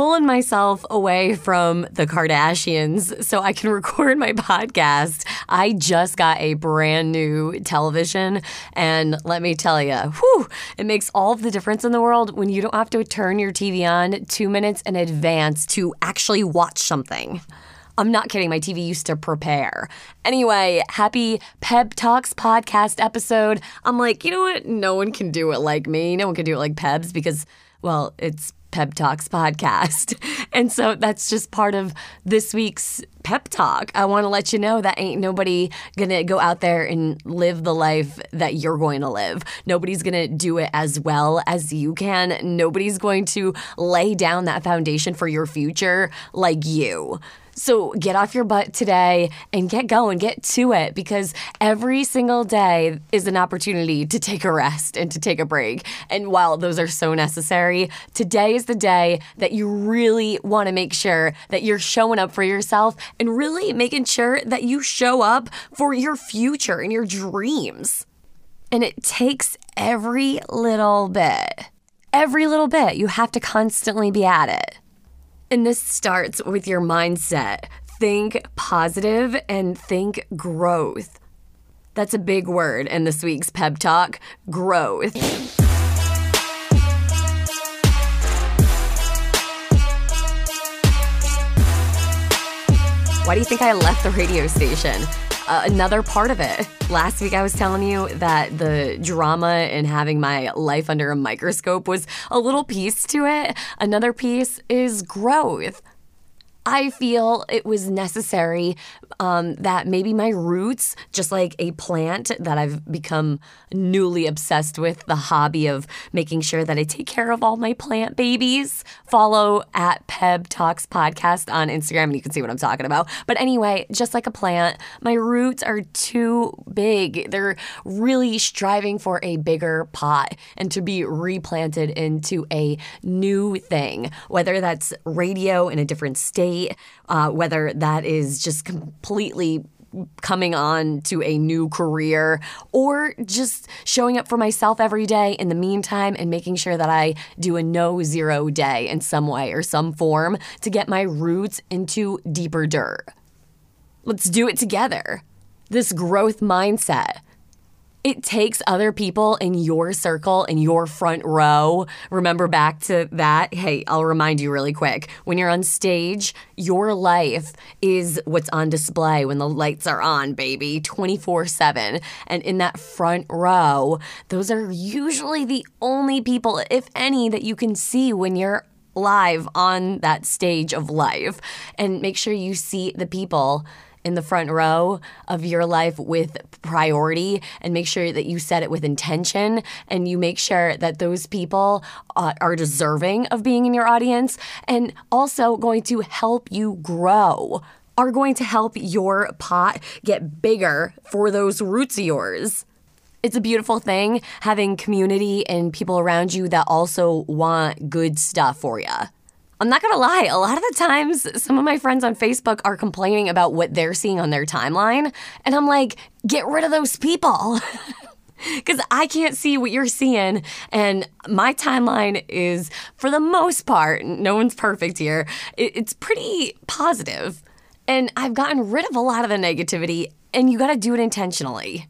pulling myself away from the Kardashians so I can record my podcast. I just got a brand new television, and let me tell you, whew, it makes all the difference in the world when you don't have to turn your TV on two minutes in advance to actually watch something. I'm not kidding. My TV used to prepare. Anyway, happy Peb Talks podcast episode. I'm like, you know what? No one can do it like me. No one can do it like Pebs because, well, it's Pep Talks podcast. And so that's just part of this week's pep talk. I want to let you know that ain't nobody going to go out there and live the life that you're going to live. Nobody's going to do it as well as you can. Nobody's going to lay down that foundation for your future like you. So get off your butt today and get going, get to it because every single day is an opportunity to take a rest and to take a break. And while those are so necessary, today is the day that you really want to make sure that you're showing up for yourself and really making sure that you show up for your future and your dreams. And it takes every little bit. Every little bit. You have to constantly be at it. And this starts with your mindset. Think positive and think growth. That's a big word in this week's pep talk growth. Why do you think I left the radio station? Another part of it. Last week, I was telling you that the drama and having my life under a microscope was a little piece to it. Another piece is growth. I feel it was necessary um, that maybe my roots, just like a plant that I've become newly obsessed with, the hobby of making sure that I take care of all my plant babies. Follow at Peb Talks Podcast on Instagram and you can see what I'm talking about. But anyway, just like a plant, my roots are too big. They're really striving for a bigger pot and to be replanted into a new thing, whether that's radio in a different state uh, whether that is just completely coming on to a new career or just showing up for myself every day in the meantime and making sure that I do a no zero day in some way or some form to get my roots into deeper dirt. Let's do it together. This growth mindset it takes other people in your circle, in your front row. Remember back to that? Hey, I'll remind you really quick. When you're on stage, your life is what's on display when the lights are on, baby, 24 7. And in that front row, those are usually the only people, if any, that you can see when you're live on that stage of life. And make sure you see the people in the front row of your life with priority and make sure that you set it with intention and you make sure that those people uh, are deserving of being in your audience and also going to help you grow are going to help your pot get bigger for those roots of yours. It's a beautiful thing having community and people around you that also want good stuff for you. I'm not gonna lie, a lot of the times, some of my friends on Facebook are complaining about what they're seeing on their timeline. And I'm like, get rid of those people. Because I can't see what you're seeing. And my timeline is, for the most part, no one's perfect here, it's pretty positive. And I've gotten rid of a lot of the negativity, and you gotta do it intentionally.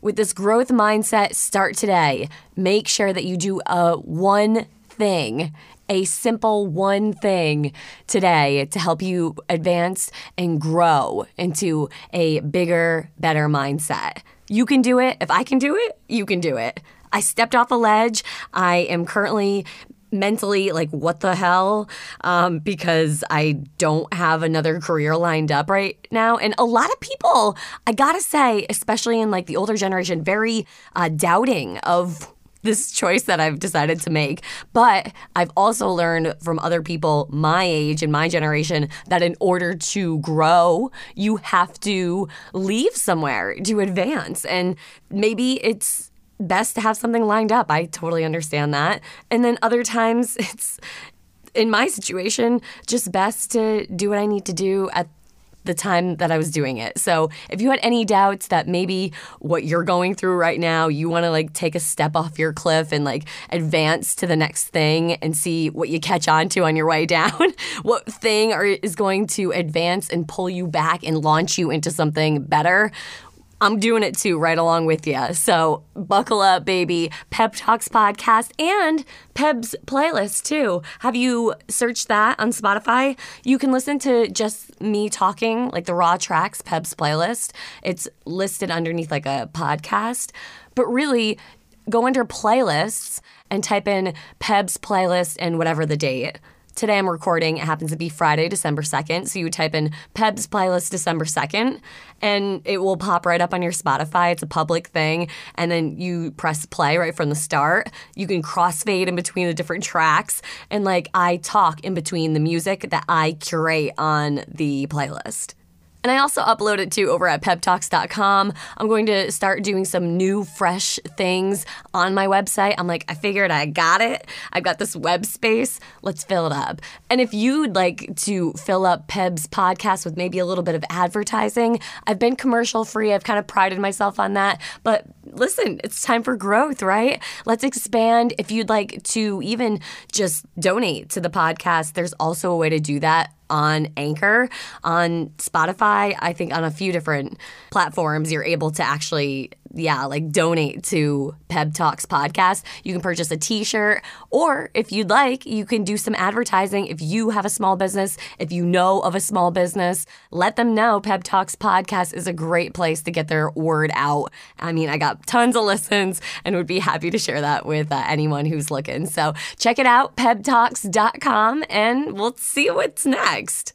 With this growth mindset, start today. Make sure that you do a one thing a simple one thing today to help you advance and grow into a bigger, better mindset. You can do it. If I can do it, you can do it. I stepped off a ledge. I am currently mentally like what the hell um, because i don't have another career lined up right now and a lot of people i gotta say especially in like the older generation very uh, doubting of this choice that I've decided to make. But I've also learned from other people my age and my generation that in order to grow, you have to leave somewhere to advance. And maybe it's best to have something lined up. I totally understand that. And then other times it's in my situation just best to do what I need to do at the time that I was doing it. So if you had any doubts that maybe what you're going through right now, you want to like take a step off your cliff and like advance to the next thing and see what you catch on to on your way down, what thing are, is going to advance and pull you back and launch you into something better. I'm doing it too, right along with you. So buckle up, baby. Pep Talks podcast and Peb's playlist too. Have you searched that on Spotify? You can listen to just me talking, like the raw tracks, Peb's playlist. It's listed underneath like a podcast. But really, go under playlists and type in Peb's playlist and whatever the date. Today I'm recording. It happens to be Friday, December 2nd. So you type in Peb's playlist December 2nd and it will pop right up on your Spotify. It's a public thing. And then you press play right from the start. You can crossfade in between the different tracks. And like I talk in between the music that I curate on the playlist. And I also upload it to over at peptalks.com. I'm going to start doing some new, fresh things on my website. I'm like, I figured I got it. I've got this web space. Let's fill it up. And if you'd like to fill up Peb's podcast with maybe a little bit of advertising, I've been commercial free. I've kind of prided myself on that. But listen, it's time for growth, right? Let's expand. If you'd like to even just donate to the podcast, there's also a way to do that on Anchor, on Spotify, I think on a few different platforms, you're able to actually yeah, like donate to Peb Talks podcast. You can purchase a t shirt, or if you'd like, you can do some advertising. If you have a small business, if you know of a small business, let them know Peb Talks podcast is a great place to get their word out. I mean, I got tons of listens and would be happy to share that with uh, anyone who's looking. So check it out, pebtalks.com, and we'll see what's next.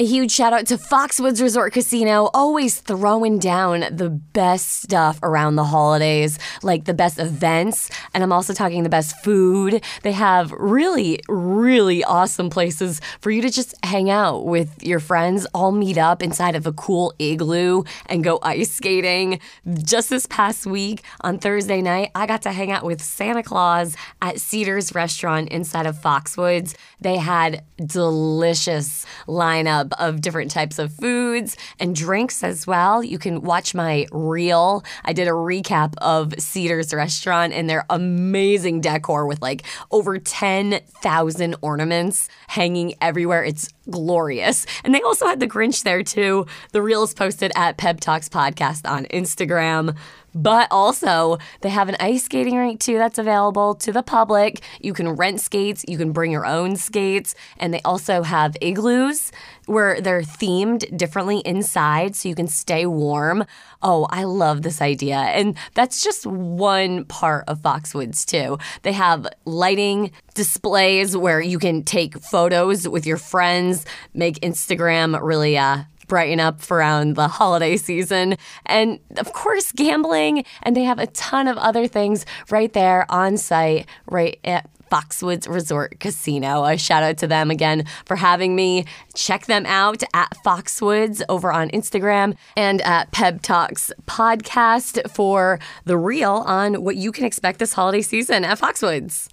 A huge shout out to Foxwoods Resort Casino, always throwing down the best stuff around the holidays, like the best events. And I'm also talking the best food. They have really, really awesome places for you to just hang out with your friends, all meet up inside of a cool igloo and go ice skating. Just this past week on Thursday night, I got to hang out with Santa Claus at Cedars Restaurant inside of Foxwoods. They had delicious lineup of different types of foods and drinks as well. You can watch my reel. I did a recap of Cedar's restaurant and their amazing decor with like over 10,000 ornaments hanging everywhere. It's glorious. And they also had the Grinch there too. The reel is posted at Peb Talks Podcast on Instagram. But also, they have an ice skating rink too that's available to the public. You can rent skates, you can bring your own skates, and they also have igloos where they're themed differently inside so you can stay warm. Oh, I love this idea. And that's just one part of Foxwoods, too. They have lighting displays where you can take photos with your friends, make Instagram really uh, brighten up around the holiday season. And of course, gambling. And they have a ton of other things right there on site, right at Foxwoods Resort Casino. A shout out to them again for having me. Check them out at Foxwoods over on Instagram and at Peb Talks podcast for the reel on what you can expect this holiday season at Foxwoods.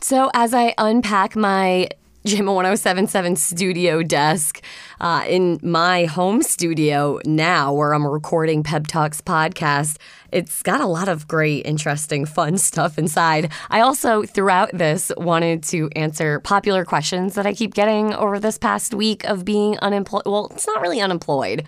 So, as I unpack my Jammin' 1077 studio desk uh, in my home studio now, where I'm recording Peb Talks podcast. It's got a lot of great, interesting, fun stuff inside. I also, throughout this, wanted to answer popular questions that I keep getting over this past week of being unemployed. Well, it's not really unemployed,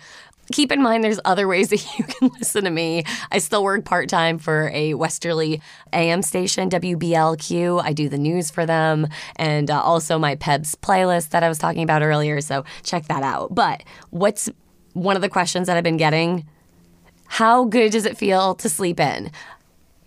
keep in mind there's other ways that you can listen to me. I still work part time for a Westerly AM station, WBLQ. I do the news for them and uh, also my PEBS playlist that I was talking about earlier. So check that out. But what's one of the questions that I've been getting? How good does it feel to sleep in?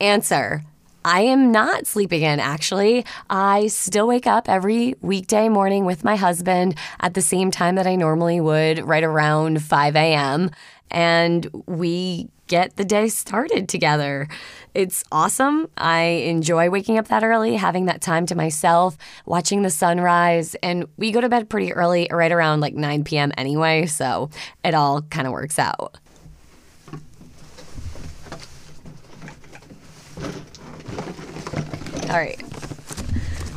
Answer I am not sleeping in, actually. I still wake up every weekday morning with my husband at the same time that I normally would, right around 5 a.m. And we get the day started together. It's awesome. I enjoy waking up that early, having that time to myself, watching the sunrise, and we go to bed pretty early, right around like 9 p.m. anyway, so it all kind of works out. All right.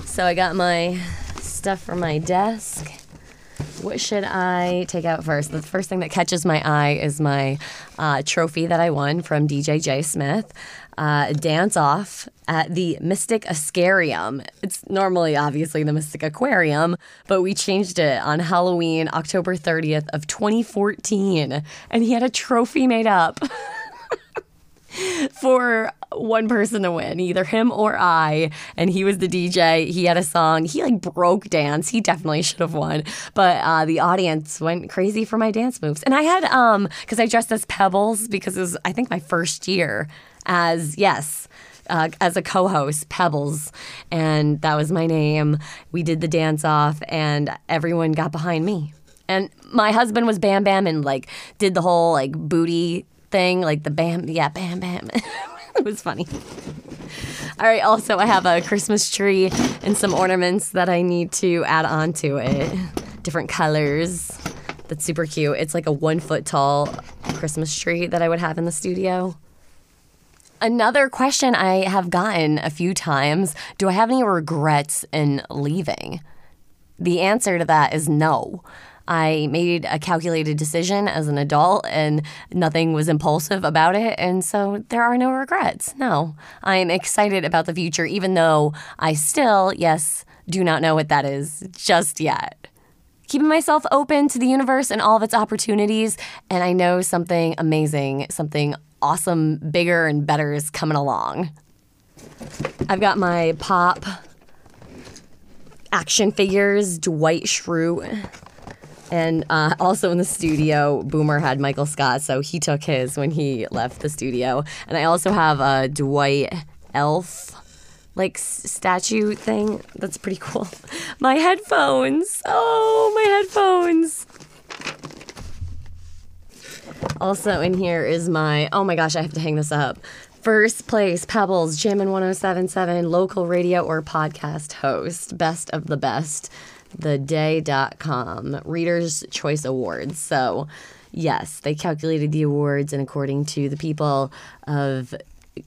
So I got my stuff from my desk. what should I take out first? The first thing that catches my eye is my uh, trophy that I won from DJ J Smith. Uh, dance off at the Mystic Ascarium. It's normally obviously the Mystic Aquarium, but we changed it on Halloween, October 30th of 2014, and he had a trophy made up. for one person to win, either him or I. And he was the DJ. He had a song. He like broke dance. He definitely should have won. But uh, the audience went crazy for my dance moves. And I had um because I dressed as Pebbles because it was I think my first year as yes. Uh, as a co-host, Pebbles, and that was my name. We did the dance off, and everyone got behind me. And my husband was Bam Bam and like did the whole like booty thing, like the bam, yeah, bam, bam. it was funny. All right, also, I have a Christmas tree and some ornaments that I need to add on to it. Different colors. That's super cute. It's like a one foot tall Christmas tree that I would have in the studio. Another question I have gotten a few times Do I have any regrets in leaving? The answer to that is no. I made a calculated decision as an adult and nothing was impulsive about it. And so there are no regrets. No, I'm excited about the future, even though I still, yes, do not know what that is just yet. Keeping myself open to the universe and all of its opportunities. And I know something amazing, something awesome, bigger, and better is coming along. I've got my pop action figures, Dwight Schrute. And uh, also in the studio, Boomer had Michael Scott, so he took his when he left the studio. And I also have a Dwight Elf like statue thing. That's pretty cool. My headphones. Oh, my headphones. Also in here is my oh my gosh, I have to hang this up. First place, Pebbles, Jammin' 1077, local radio or podcast host, best of the best theday.com Reader's Choice Awards. So, yes, they calculated the awards, and according to the people of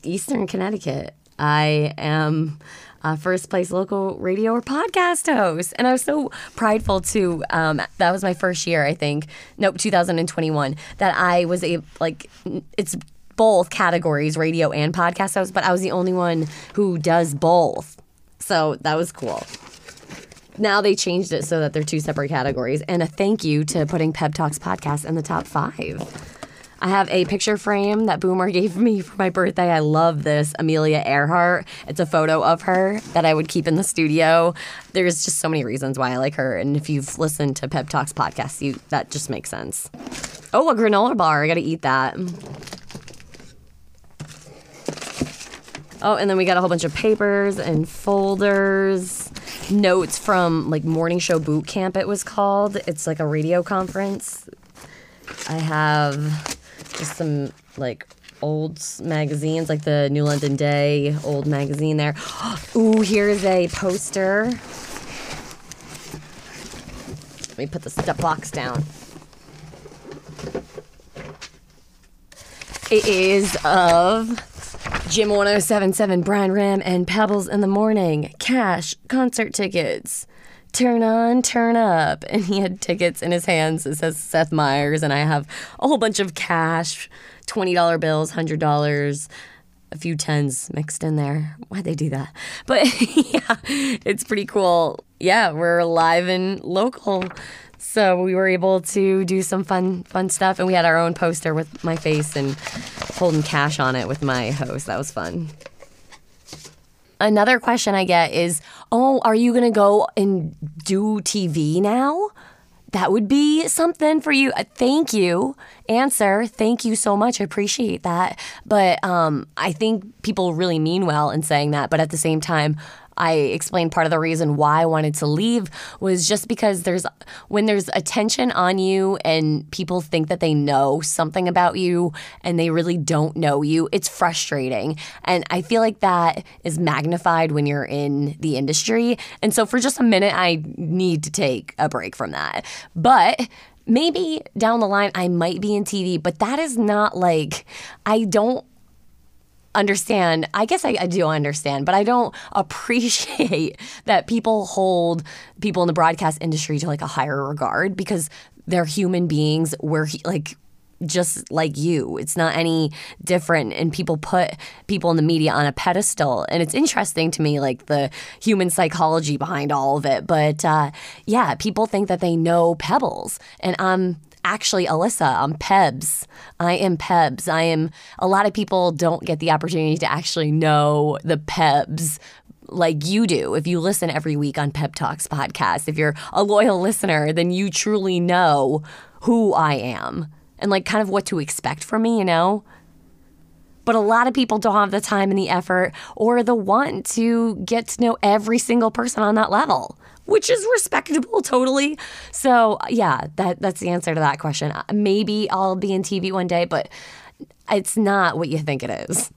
Eastern Connecticut, I am a first place local radio or podcast host. And I was so prideful to, um, that was my first year, I think, nope, 2021, that I was a, like, it's both categories, radio and podcast host, but I was the only one who does both. So that was cool now they changed it so that they're two separate categories. And a thank you to putting Pep Talks podcast in the top five. I have a picture frame that Boomer gave me for my birthday. I love this Amelia Earhart. It's a photo of her that I would keep in the studio. There's just so many reasons why I like her, and if you've listened to Pep Talks podcast, you that just makes sense. Oh, a granola bar! I got to eat that. Oh, and then we got a whole bunch of papers and folders notes from like morning show boot camp it was called. It's like a radio conference. I have just some like old magazines like the new london day old magazine there. Ooh here's a poster. Let me put the step box down. It is of Jim 1077, Brian Ram, and Pebbles in the Morning, cash, concert tickets. Turn on, turn up. And he had tickets in his hands. It says Seth Meyers, and I have a whole bunch of cash $20 bills, $100, a few tens mixed in there. Why'd they do that? But yeah, it's pretty cool. Yeah, we're live and local. So we were able to do some fun, fun stuff, and we had our own poster with my face and holding cash on it with my host. That was fun. Another question I get is, "Oh, are you gonna go and do TV now?" That would be something for you. Uh, thank you. Answer. Thank you so much. I appreciate that. But um, I think people really mean well in saying that. But at the same time, I explained part of the reason why I wanted to leave was just because there's when there's attention on you and people think that they know something about you and they really don't know you, it's frustrating. And I feel like that is magnified when you're in the industry. And so for just a minute I need to take a break from that. But maybe down the line I might be in TV, but that is not like I don't understand. I guess I, I, do understand, but I don't appreciate that people hold people in the broadcast industry to like a higher regard because they're human beings. We're like just like you. It's not any different. And people put people in the media on a pedestal. And it's interesting to me, like the human psychology behind all of it. But uh, yeah, people think that they know Pebbles. And I'm actually Alyssa. I'm Pebs. I am Pebs. I am, a lot of people don't get the opportunity to actually know the Pebs like you do if you listen every week on Pep Talks podcast. If you're a loyal listener, then you truly know who I am and like kind of what to expect from me, you know? But a lot of people don't have the time and the effort or the want to get to know every single person on that level, which is respectable totally. So, yeah, that that's the answer to that question. Maybe I'll be in TV one day, but it's not what you think it is.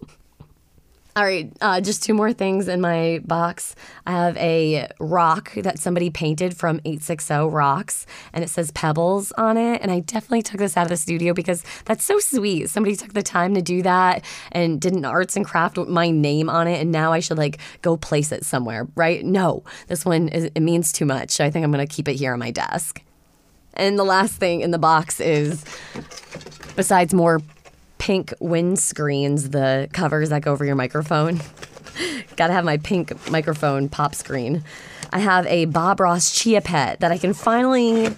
All right, uh, just two more things in my box. I have a rock that somebody painted from 860 Rocks, and it says Pebbles on it. And I definitely took this out of the studio because that's so sweet. Somebody took the time to do that and did an arts and craft with my name on it, and now I should like go place it somewhere, right? No, this one is, it means too much. I think I'm gonna keep it here on my desk. And the last thing in the box is, besides more pink windscreens, the covers that go over your microphone. Gotta have my pink microphone pop screen. I have a Bob Ross Chia Pet that I can finally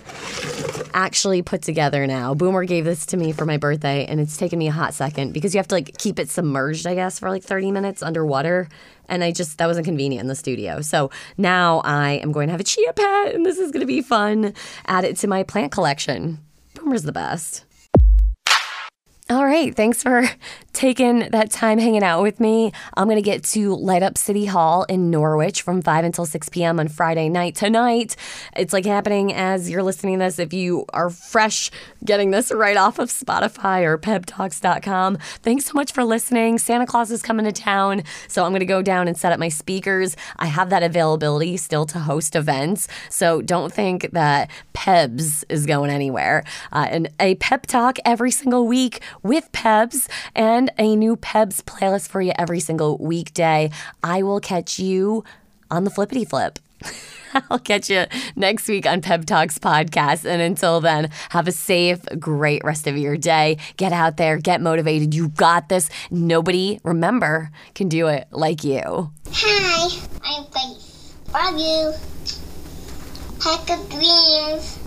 actually put together now. Boomer gave this to me for my birthday, and it's taken me a hot second because you have to like keep it submerged, I guess, for like 30 minutes underwater. And I just, that wasn't convenient in the studio. So now I am going to have a Chia Pet, and this is to be fun. Add it to my plant collection. Boomer's the best. All right. Thanks for taking that time hanging out with me. I'm going to get to Light Up City Hall in Norwich from 5 until 6 p.m. on Friday night. Tonight, it's like happening as you're listening to this. If you are fresh getting this right off of Spotify or peptalks.com, thanks so much for listening. Santa Claus is coming to town. So I'm going to go down and set up my speakers. I have that availability still to host events. So don't think that Pebs is going anywhere. Uh, and a pep talk every single week with Pebs and a new Pebs playlist for you every single weekday. I will catch you on the flippity flip. I'll catch you next week on Pep Talks podcast. And until then, have a safe, great rest of your day. Get out there, get motivated. You got this. Nobody, remember, can do it like you. Hi, I'm Faith. Love you. Happy dreams.